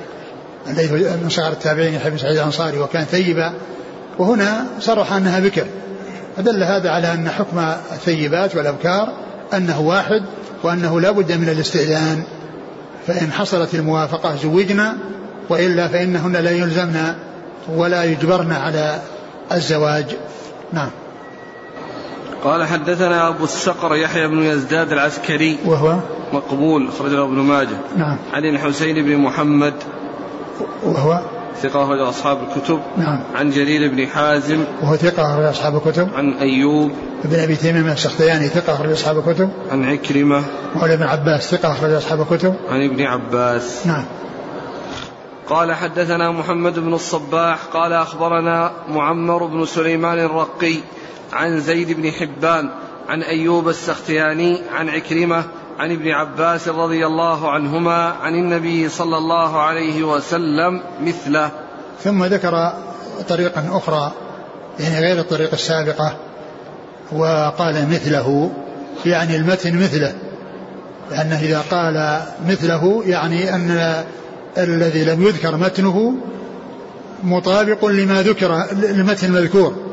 الذي من صغار التابعين يحيى سعيد الأنصاري وكان ثيبا وهنا صرح أنها بكر. فدل هذا على أن حكم الثيبات والأبكار أنه واحد وأنه لا بد من الاستئذان. فإن حصلت الموافقة زوجنا وإلا فإنهن لا يلزمن ولا يجبرن على الزواج. نعم. قال حدثنا أبو الصقر يحيى بن يزداد العسكري. وهو؟ مقبول أخرجه ابن ماجه. نعم. عن الحسين بن محمد. وهو؟ ثقة أخرج أصحاب الكتب. نعم. عن جرير بن حازم. وهو ثقة أخرج أصحاب الكتب. عن أيوب. ابن أبي تيمية السختياني ثقة أخرج أصحاب الكتب. عن عكرمة. وعن ابن عباس ثقة أخرج أصحاب الكتب. عن ابن عباس. نعم. قال حدثنا محمد بن الصباح. قال أخبرنا معمر بن سليمان الرقي. عن زيد بن حبان عن أيوب السختياني عن عكرمة عن ابن عباس رضي الله عنهما عن النبي صلى الله عليه وسلم مثله. ثم ذكر طريقا أخرى يعني غير الطريق السابقة وقال مثله يعني المتن مثله لأنه إذا قال مثله يعني أن الذي لم يذكر متنه مطابق لما ذكر المتن المذكور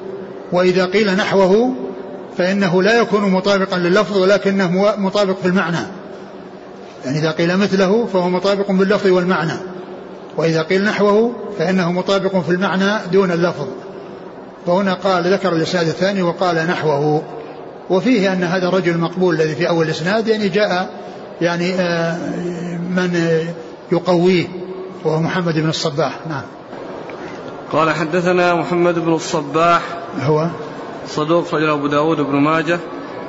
وإذا قيل نحوه فإنه لا يكون مطابقا لللفظ ولكنه مطابق في المعنى. يعني إذا قيل مثله فهو مطابق باللفظ والمعنى. وإذا قيل نحوه فإنه مطابق في المعنى دون اللفظ. فهنا قال ذكر الإسناد الثاني وقال نحوه. وفيه أن هذا الرجل المقبول الذي في أول الإسناد يعني جاء يعني آه، من يقويه وهو محمد بن الصباح. نعم. قال حدثنا محمد بن الصباح هو صدوق رجل أبو داود بن ماجه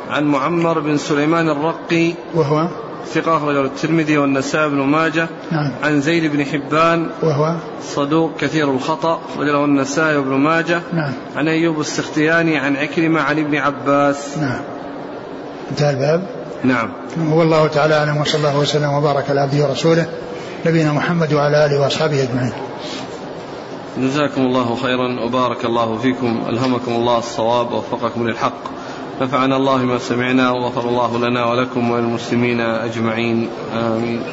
عن معمر بن سليمان الرقي وهو ثقة أخرجه الترمذي والنسائي بن ماجه نعم. عن زيد بن حبان وهو صدوق كثير الخطأ أخرجه النسائي بن ماجه نعم. عن أيوب السختياني عن عكرمة عن ابن عباس. نعم. انتهى الباب؟ نعم. والله تعالى أعلم وصلى الله وسلم وبارك على عبده ورسوله نبينا محمد وعلى آله وأصحابه أجمعين. جزاكم الله خيرا وبارك الله فيكم ألهمكم الله الصواب ووفقكم للحق. نفعنا الله ما سمعنا وغفر الله لنا ولكم وللمسلمين أجمعين. آمين.